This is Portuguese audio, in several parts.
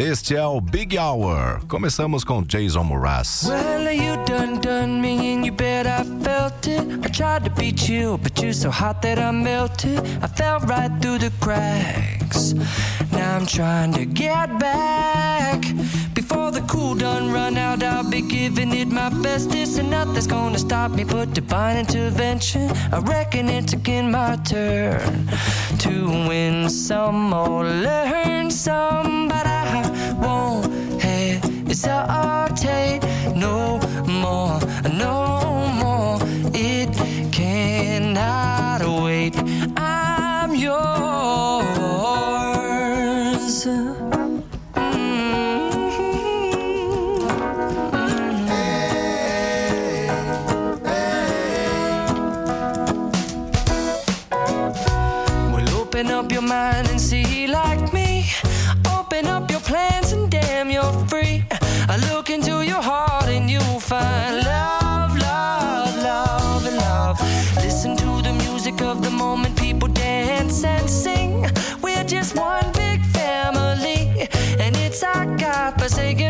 Este é o Big Hour. Começamos com Jason Mraz. Well, you done done me and you bet I felt it. I tried to beat you, but you're so hot that I melted. I fell right through the cracks. Now I'm trying to get back. Before the cool done run out, I'll be giving it my bestest, and nothing's gonna stop me but divine intervention. I reckon it's again my turn to win some or learn some, hesitate no more, no more. It cannot wait. I'm yours. Mm-hmm. Well, open up your mind find love, love, love, and love. Listen to the music of the moment, people dance and sing. We're just one big family, and it's our God forsaken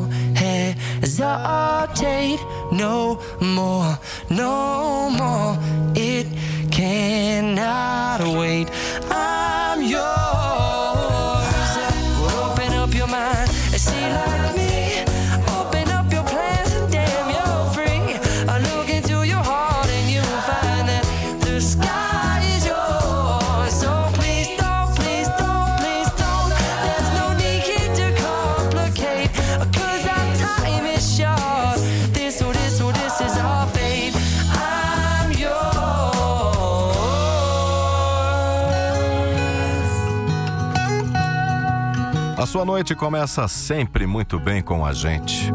hesitate no more, no more. It cannot wait. Sua noite começa sempre muito bem com a gente.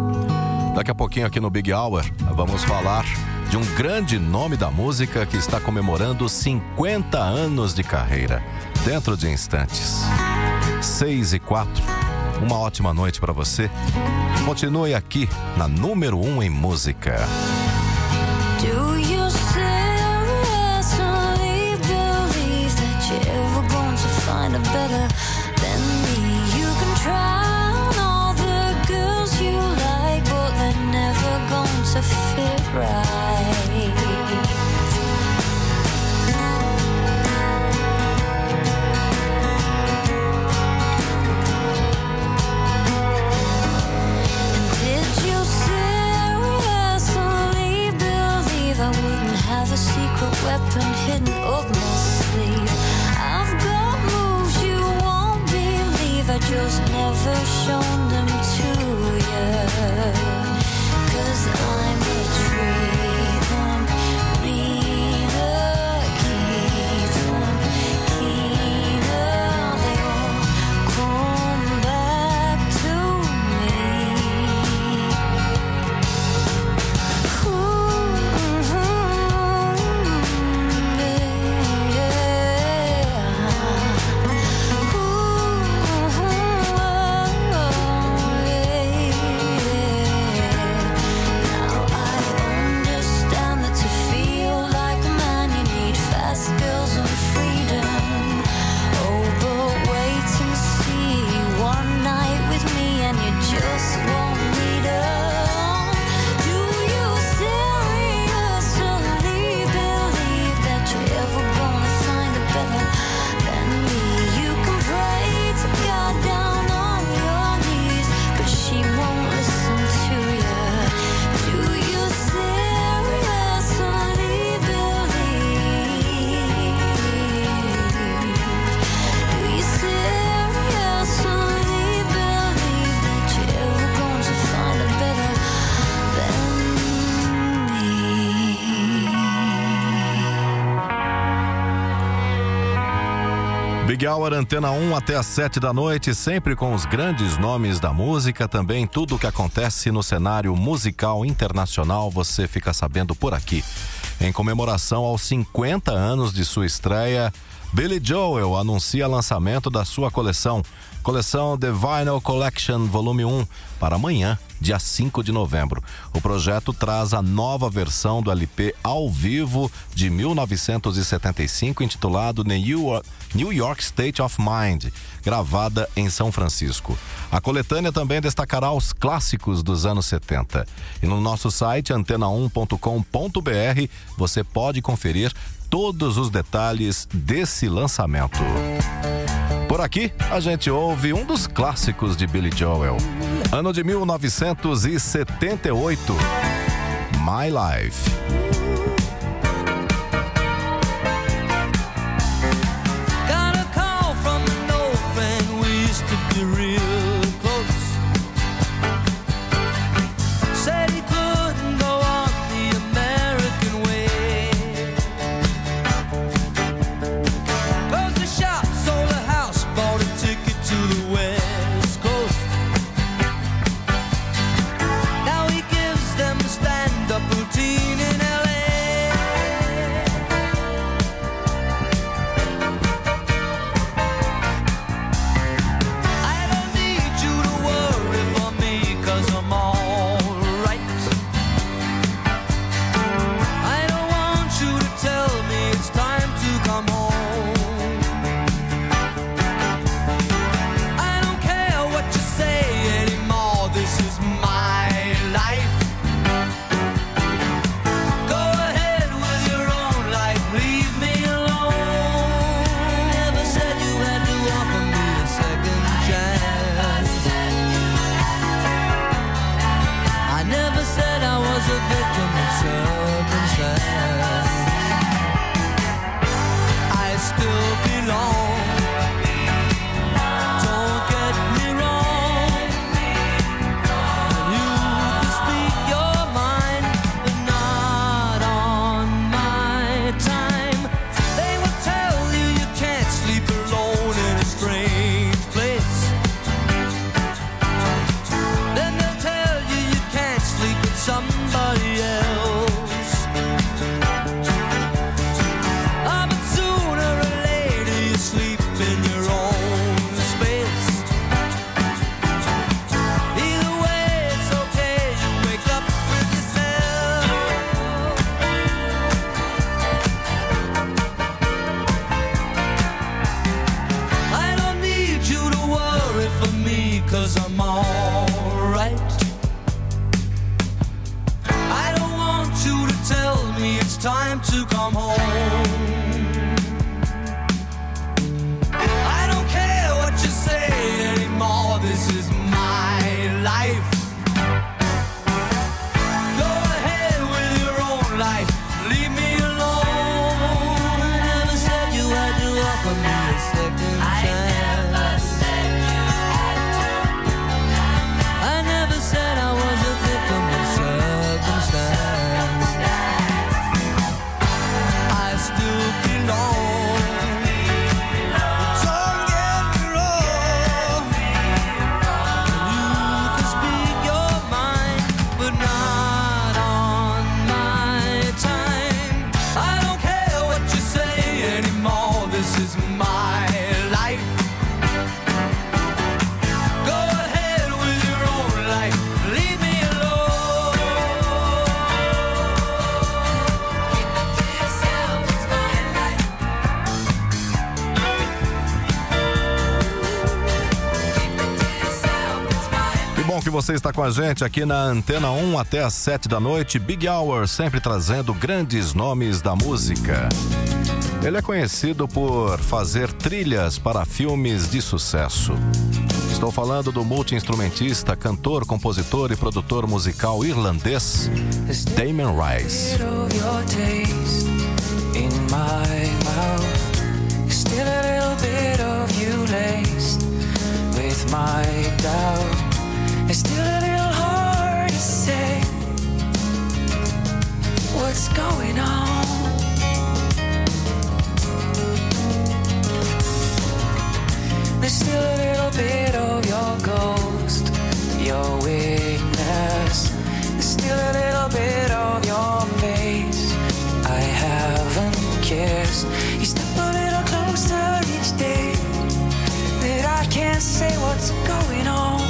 Daqui a pouquinho aqui no Big Hour, vamos falar de um grande nome da música que está comemorando 50 anos de carreira. Dentro de instantes. 6 e 4. Uma ótima noite para você. Continue aqui na número 1 um em música. Do you seriously believe that you're ever going to find a better cry Big Hour Antena 1 até às 7 da noite, sempre com os grandes nomes da música, também tudo o que acontece no cenário musical internacional, você fica sabendo por aqui. Em comemoração aos 50 anos de sua estreia, Billy Joel anuncia lançamento da sua coleção, coleção The Vinyl Collection Volume 1, para amanhã, dia 5 de novembro. O projeto traz a nova versão do LP ao vivo de 1975, intitulado New York, State of Mind, gravada em São Francisco. A coletânea também destacará os clássicos dos anos 70. E no nosso site antena1.com.br você pode conferir todos os detalhes desse lançamento. Por aqui, a gente ouve um dos clássicos de Billy Joel. Ano de 1978. My Life. Você está com a gente aqui na Antena 1 até às 7 da noite. Big Hour, sempre trazendo grandes nomes da música. Ele é conhecido por fazer trilhas para filmes de sucesso. Estou falando do multi-instrumentista, cantor, compositor e produtor musical irlandês Damon Rice. my doubt It's still a little hard to say what's going on. There's still a little bit of your ghost, your weakness. There's still a little bit of your face I haven't kissed. You step a little closer each day that I can't say what's going on.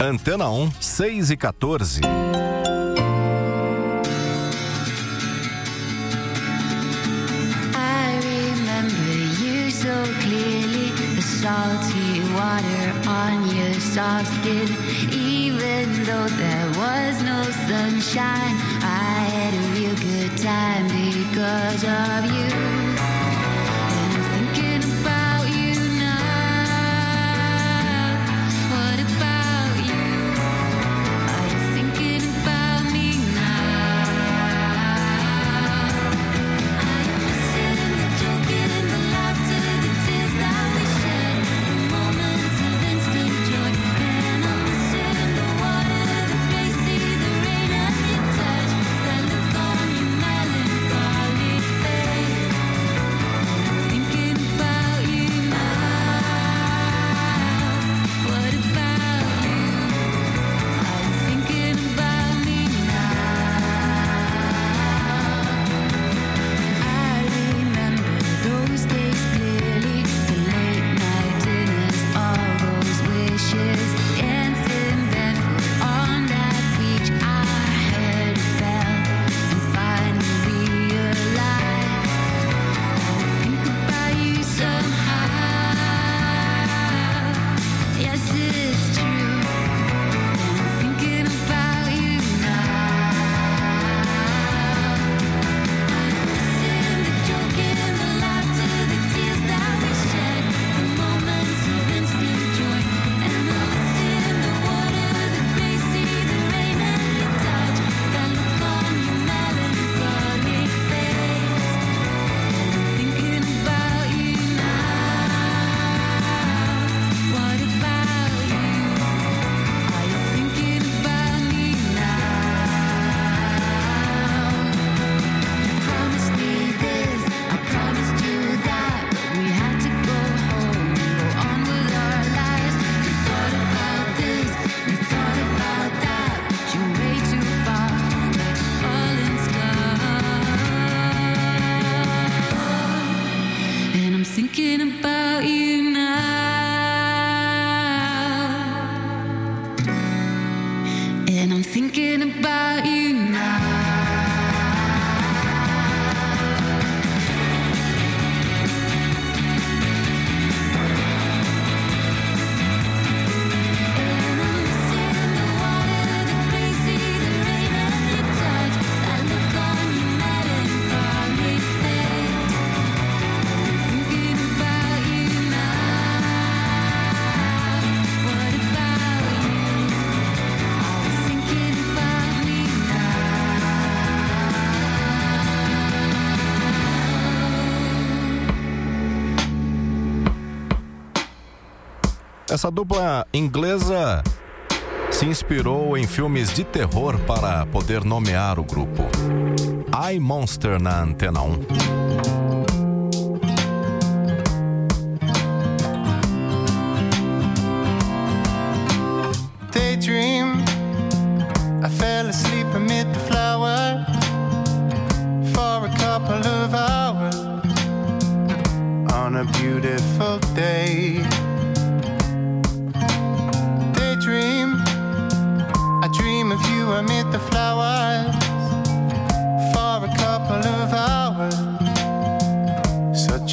Antena 1, 6 e 14. salty water on your soft skin. Even though there was no sunshine, I had a real good time because of you. Essa dupla inglesa se inspirou em filmes de terror para poder nomear o grupo. I Monster na Antena 1.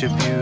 of you.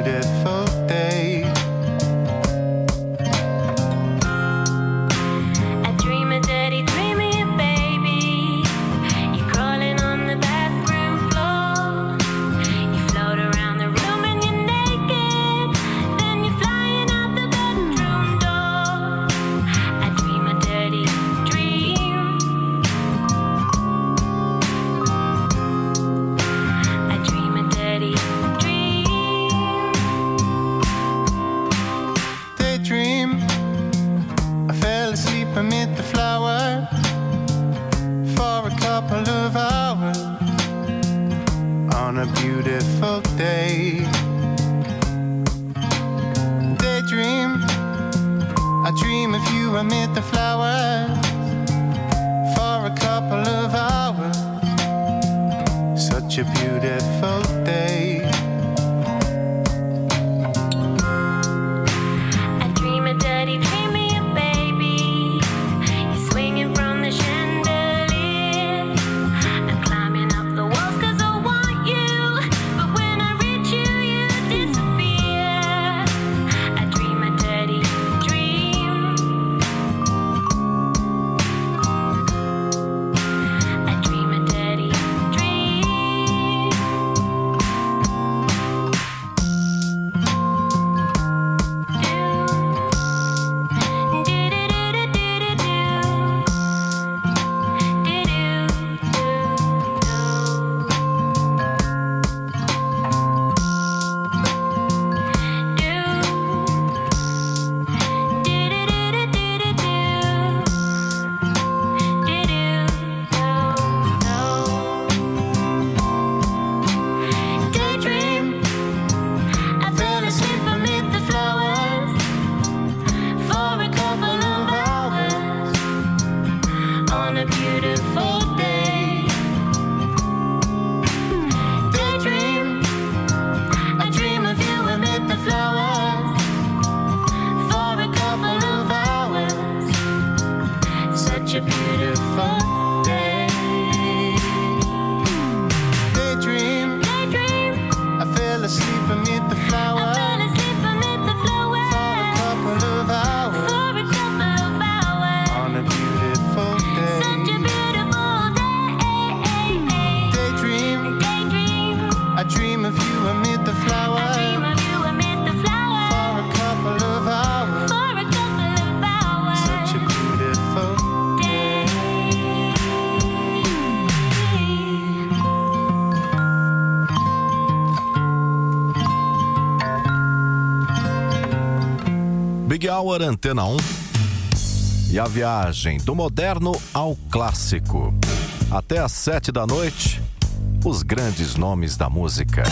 Hour Antena 1 e a viagem do moderno ao clássico. Até às sete da noite, os grandes nomes da música.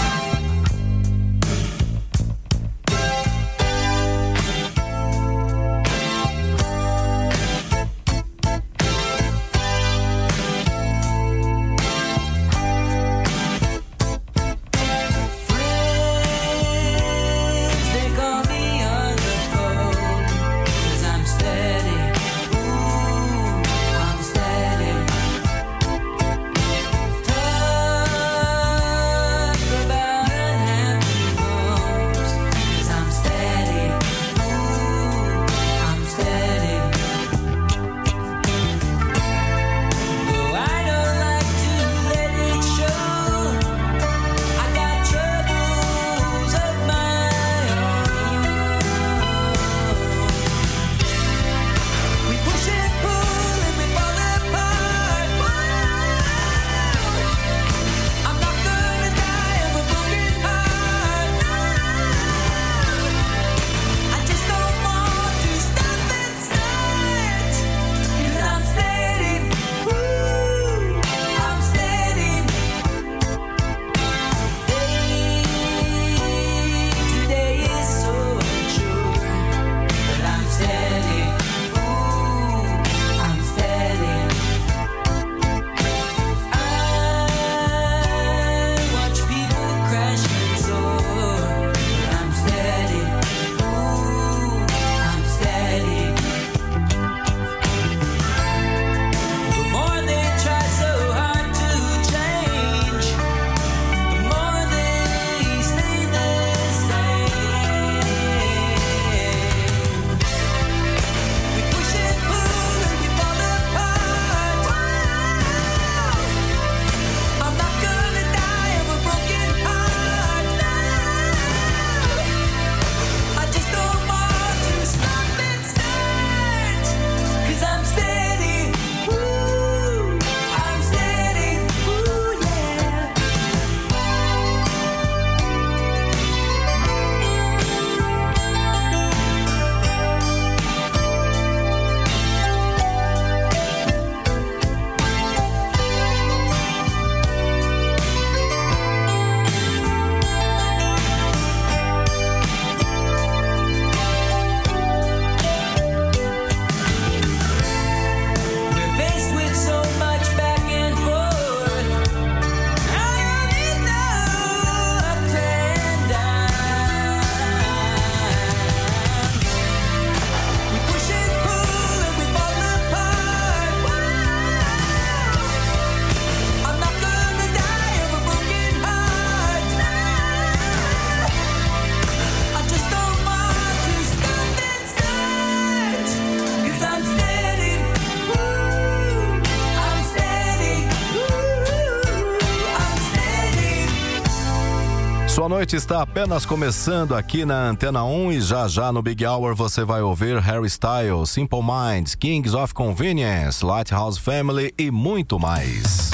Noite está apenas começando aqui na Antena 1 e já já no Big Hour você vai ouvir Harry Styles, Simple Minds, Kings of Convenience, Lighthouse Family e muito mais.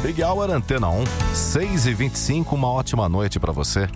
Big Hour Antena 1, 6 e 25 uma ótima noite para você.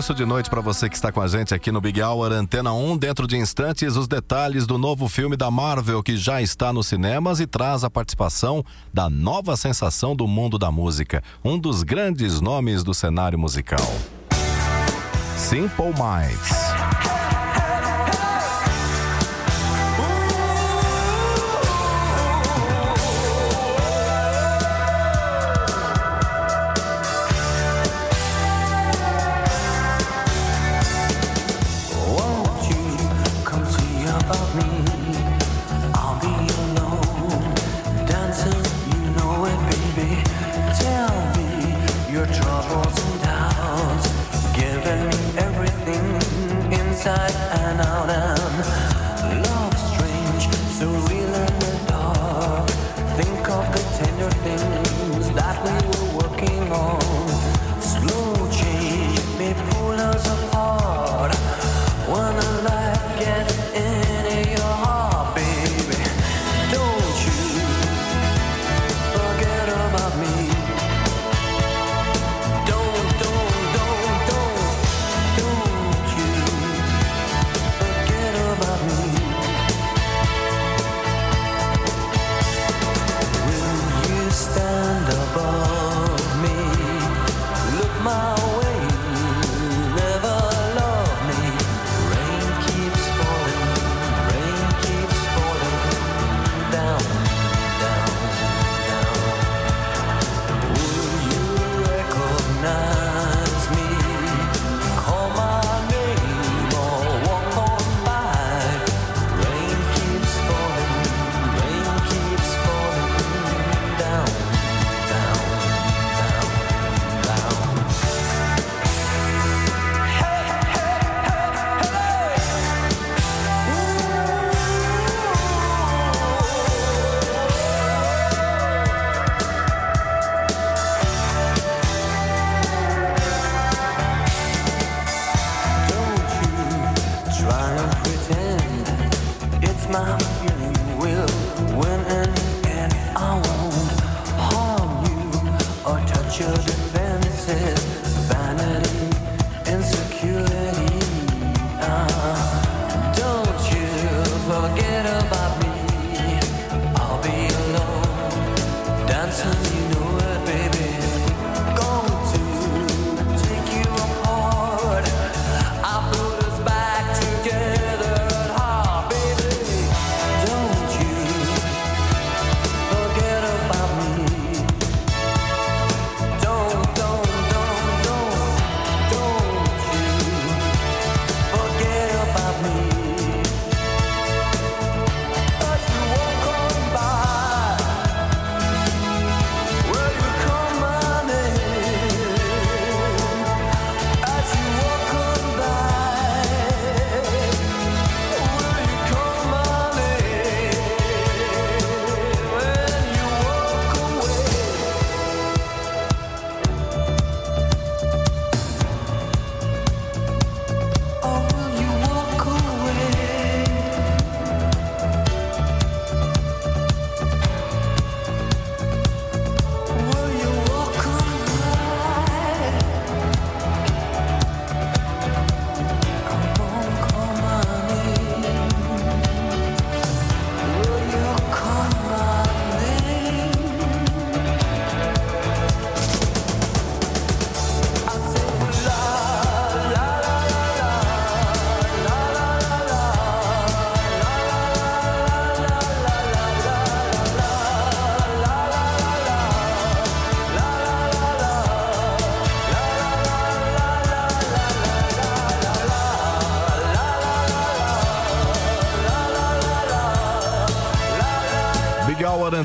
Começo de noite para você que está com a gente aqui no Big Hour Antena 1. Dentro de instantes, os detalhes do novo filme da Marvel que já está nos cinemas e traz a participação da nova sensação do mundo da música, um dos grandes nomes do cenário musical. Simple Minds. inside and out and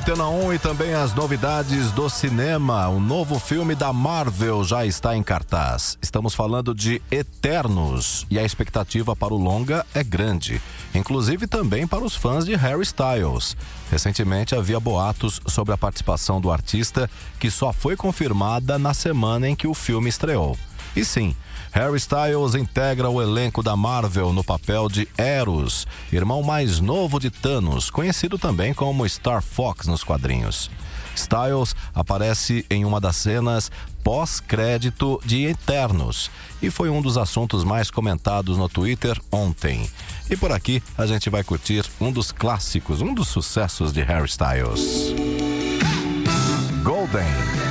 Antena 1 e também as novidades do cinema. O novo filme da Marvel já está em cartaz. Estamos falando de Eternos e a expectativa para o longa é grande, inclusive também para os fãs de Harry Styles. Recentemente havia boatos sobre a participação do artista que só foi confirmada na semana em que o filme estreou. E sim, Harry Styles integra o elenco da Marvel no papel de Eros, irmão mais novo de Thanos, conhecido também como Star Fox nos quadrinhos. Styles aparece em uma das cenas pós-crédito de Eternos e foi um dos assuntos mais comentados no Twitter ontem. E por aqui a gente vai curtir um dos clássicos, um dos sucessos de Harry Styles. Golden.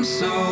I'm so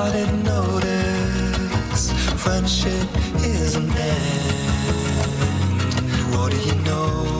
started notice friendship is an end. What do you know?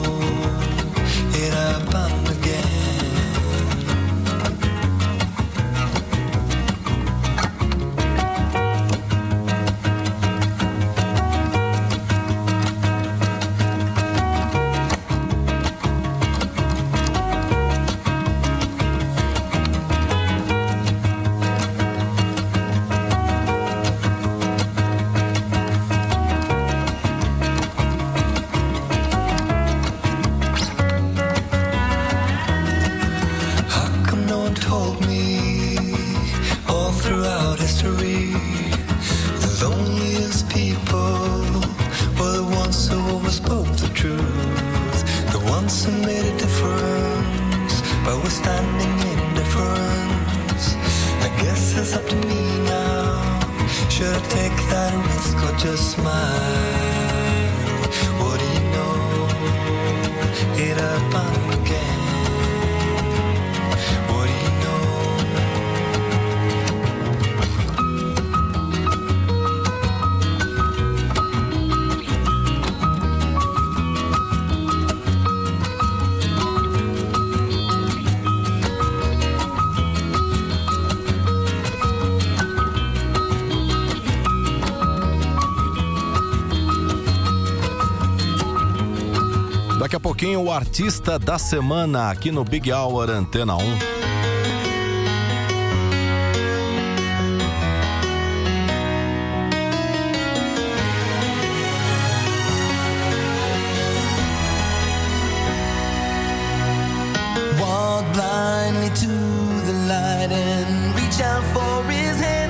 artista da semana aqui no Big Hour Antena 1. to the light and reach out for his hand.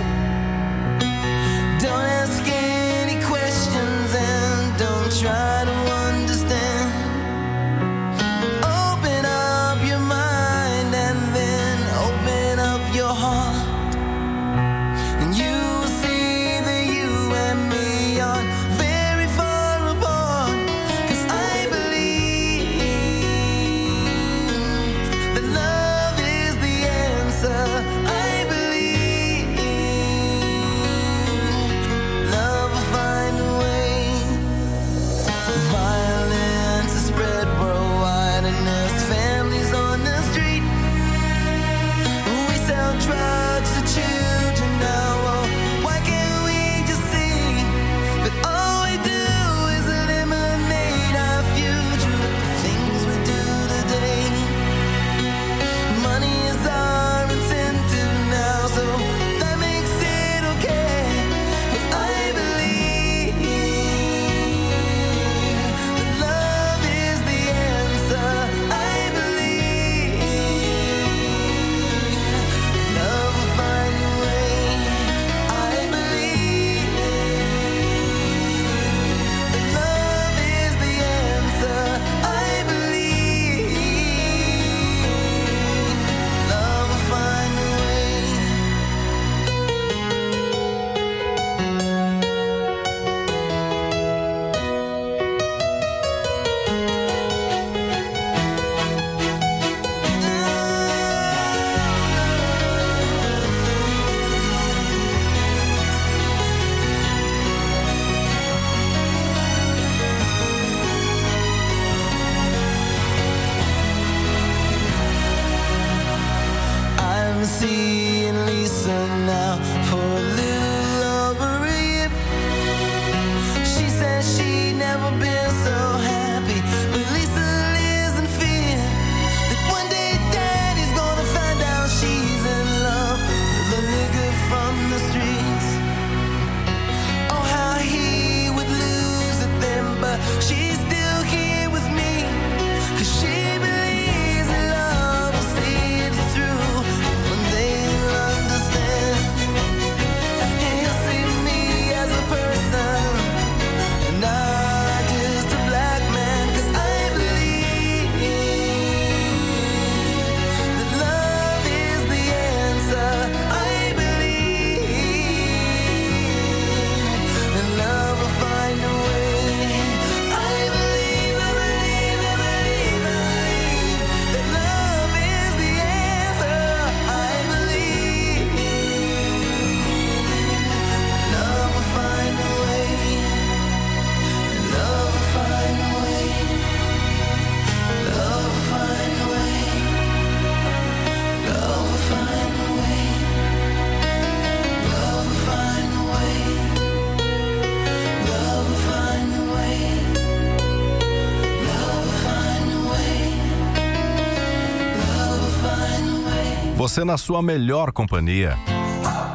Você na sua melhor companhia.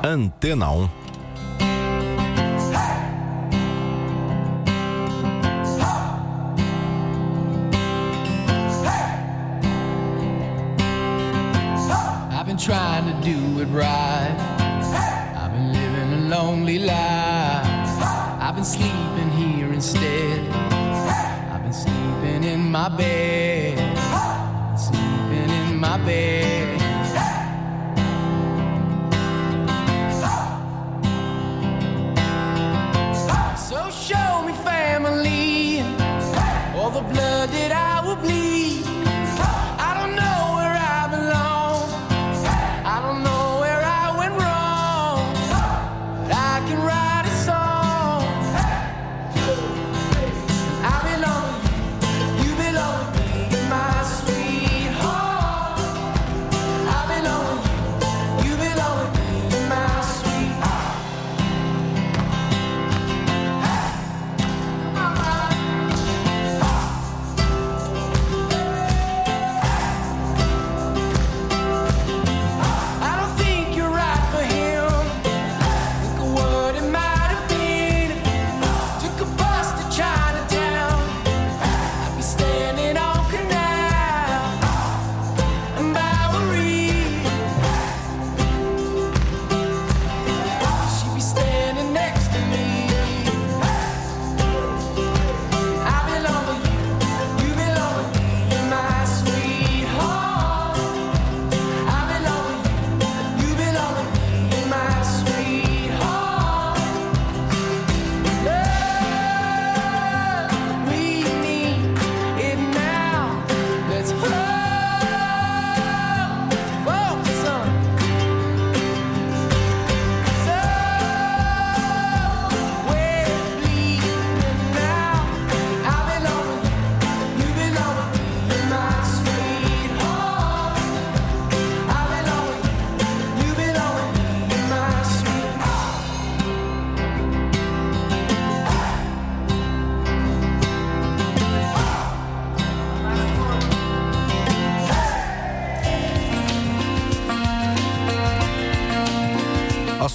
Antena 1. I've been trying to do it right. I've been living a lonely life. I've been sleeping here instead. I've been sleeping in my bed.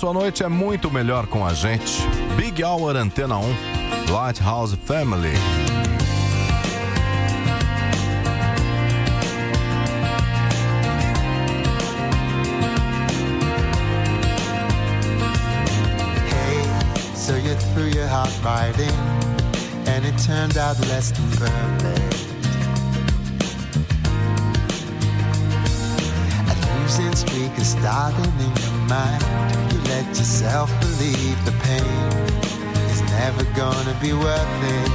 Sua noite é muito melhor com a gente. Big Hour Antena 1, Lighthouse Family. Hey, so you threw your heart right in, and it turned out less than perfect. Losing streak is starting in your mind. You let yourself believe the pain is never gonna be worth it.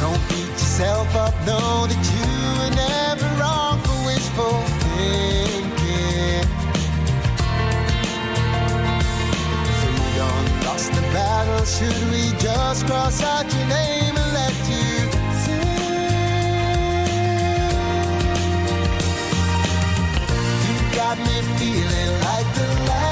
Don't beat yourself up, know that you were never wrong for wishful thinking. Freedom lost the battle. Should we just cross out your name got me feeling like the last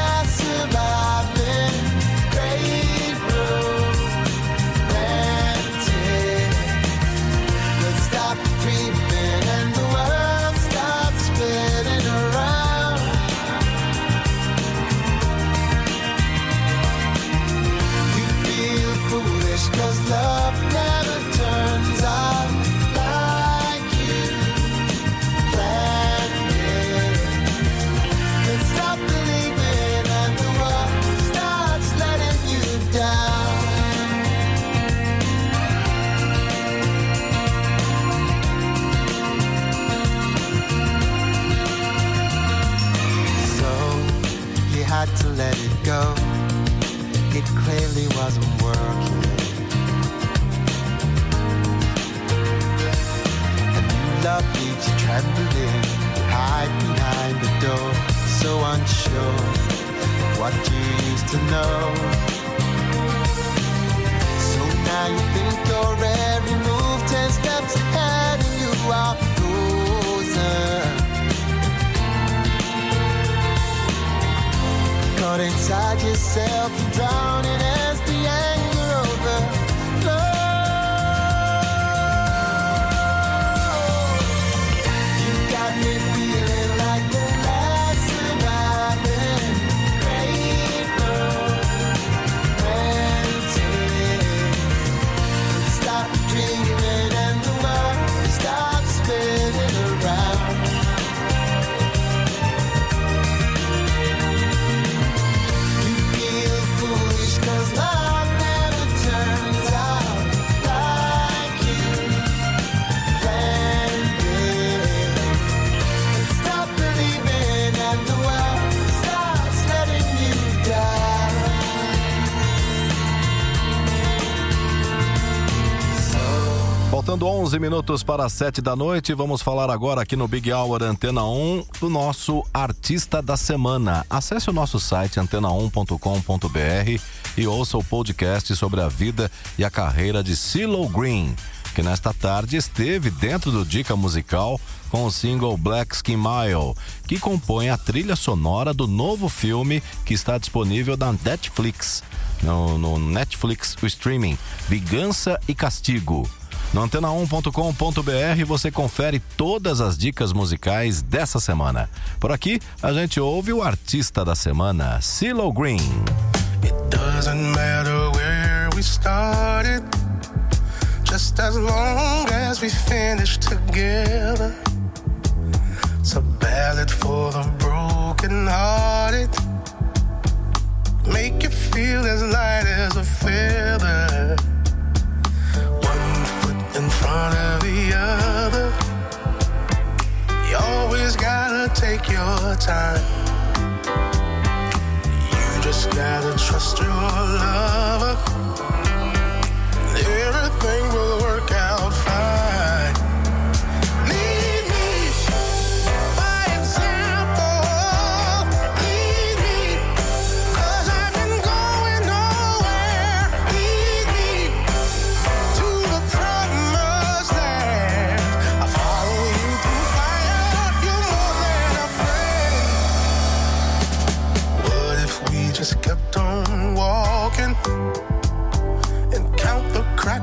had to let it go. It clearly wasn't working. And new love leaves you trembling, hide behind the door, so unsure of what you used to know. So now you think your every move ten steps ahead, and you are frozen. Caught inside yourself, drowning as the anger 11 minutos para 7 da noite. Vamos falar agora aqui no Big Hour Antena 1 do nosso artista da semana. Acesse o nosso site antena1.com.br e ouça o podcast sobre a vida e a carreira de CeeLo Green, que nesta tarde esteve dentro do Dica Musical com o single Black Skin Mile, que compõe a trilha sonora do novo filme que está disponível na Netflix. No, no Netflix streaming Vingança e Castigo. No antena1.com.br você confere todas as dicas musicais dessa semana. Por aqui, a gente ouve o artista da semana, CeeLo Green. It doesn't matter where we started, just as long as we finish together. It's a ballad for the broken hearted. Make you feel as light as a feather. Front of the other. You always gotta take your time. You just gotta trust your lover.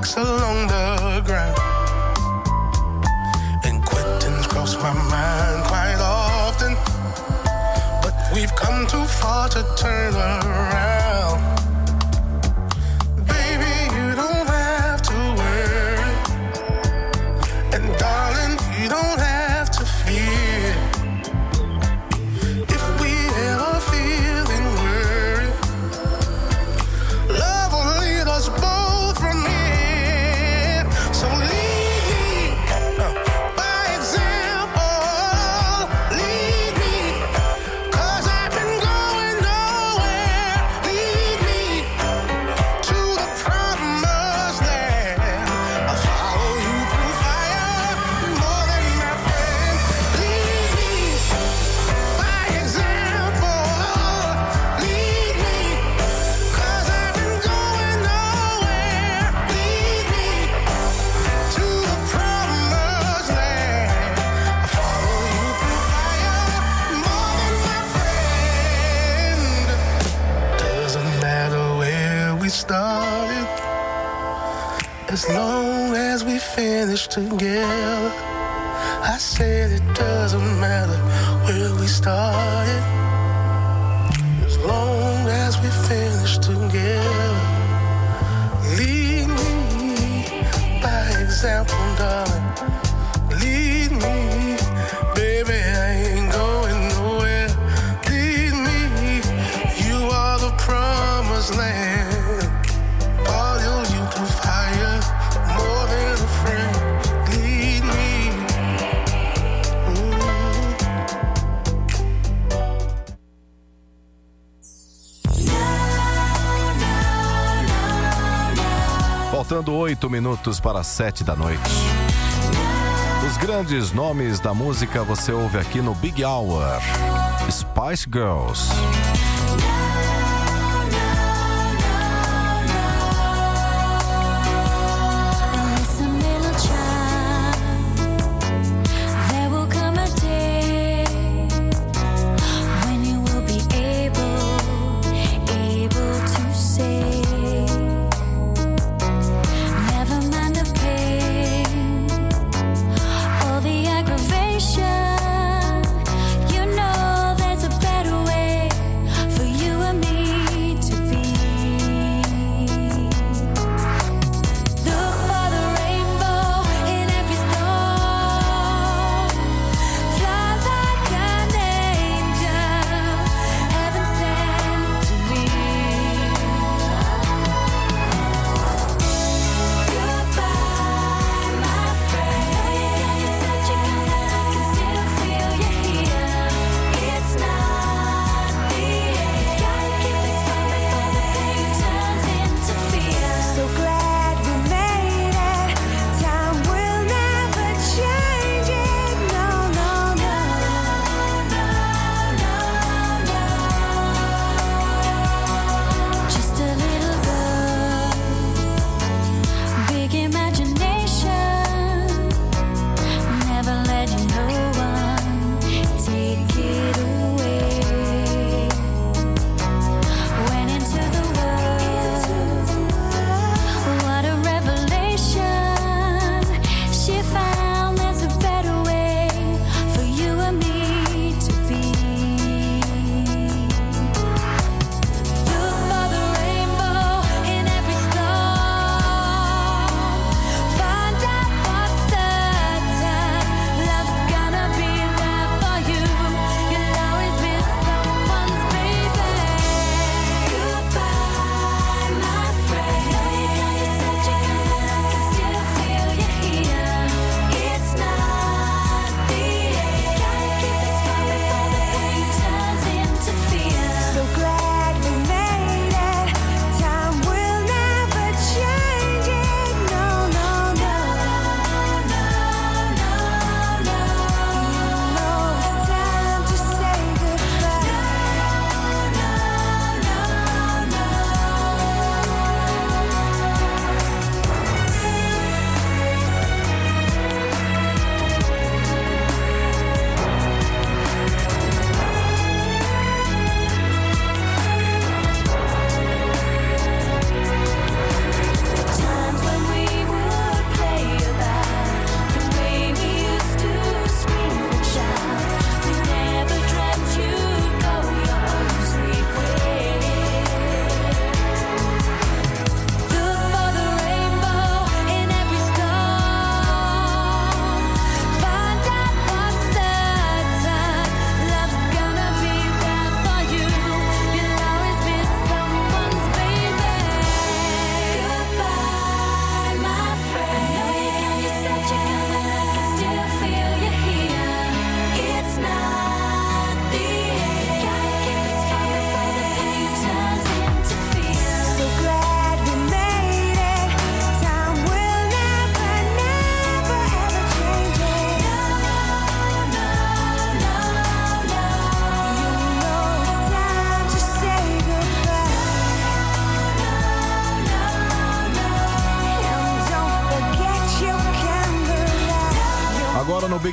Cracks along the ground. And Quentin's crossed my mind quite often. But we've come too far to turn around. Oito minutos para sete da noite. Os grandes nomes da música você ouve aqui no Big Hour. Spice Girls.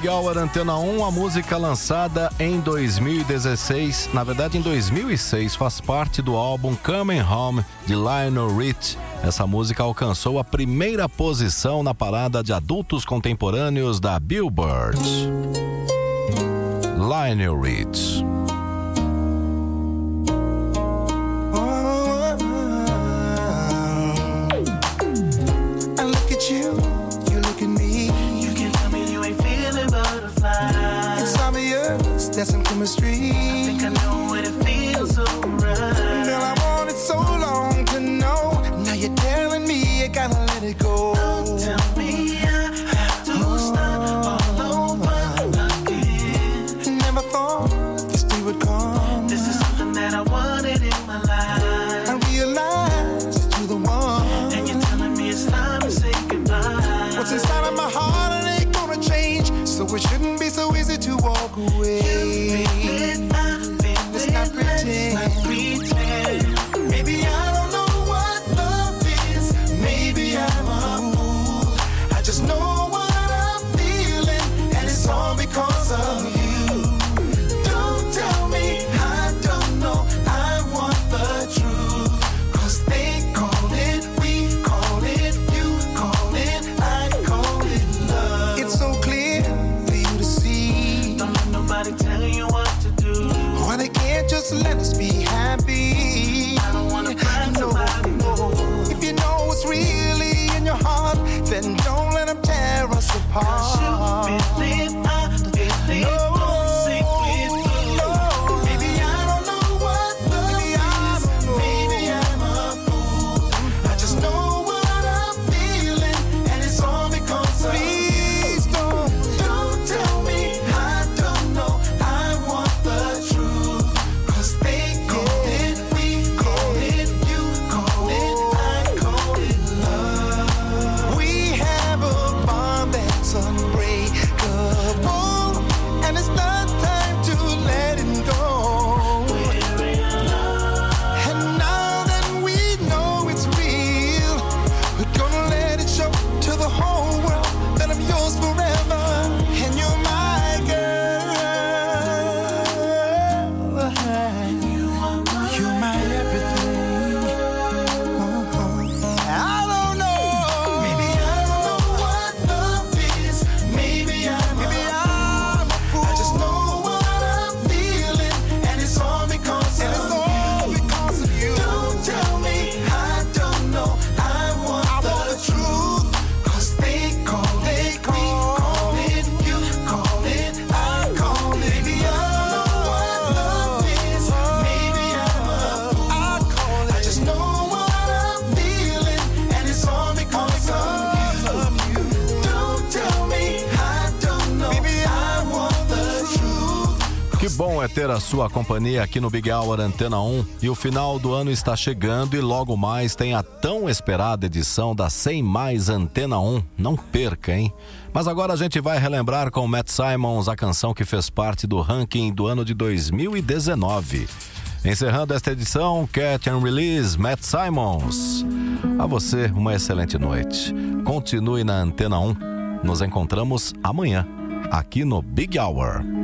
Big Hour Antena 1, a música lançada em 2016, na verdade em 2006, faz parte do álbum Coming Home de Lionel Rich. Essa música alcançou a primeira posição na parada de adultos contemporâneos da Billboard. Lionel Rich. Sua companhia aqui no Big Hour Antena 1 e o final do ano está chegando e logo mais tem a tão esperada edição da 100 Mais Antena 1. Não perca, hein? Mas agora a gente vai relembrar com Matt Simons a canção que fez parte do ranking do ano de 2019. Encerrando esta edição, Catch and Release, Matt Simons. A você, uma excelente noite. Continue na Antena 1. Nos encontramos amanhã, aqui no Big Hour.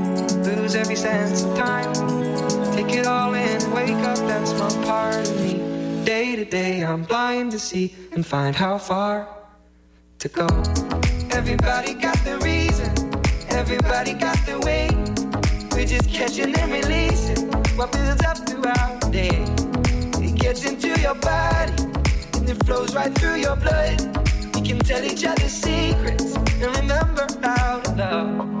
lose every sense of time. Take it all in, wake up that small part of me. Day to day, I'm blind to see and find how far to go. Everybody got the reason, everybody got the way. We're just catching and releasing what builds up throughout the day. It gets into your body and it flows right through your blood. We can tell each other secrets and remember how to love.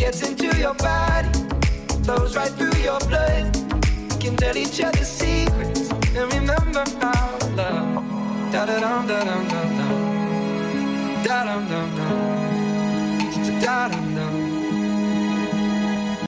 Gets into your body, flows right through your blood. Can tell each other secrets and remember our love. Da da dum da dum dum dum. Da dum dum dum. Da dum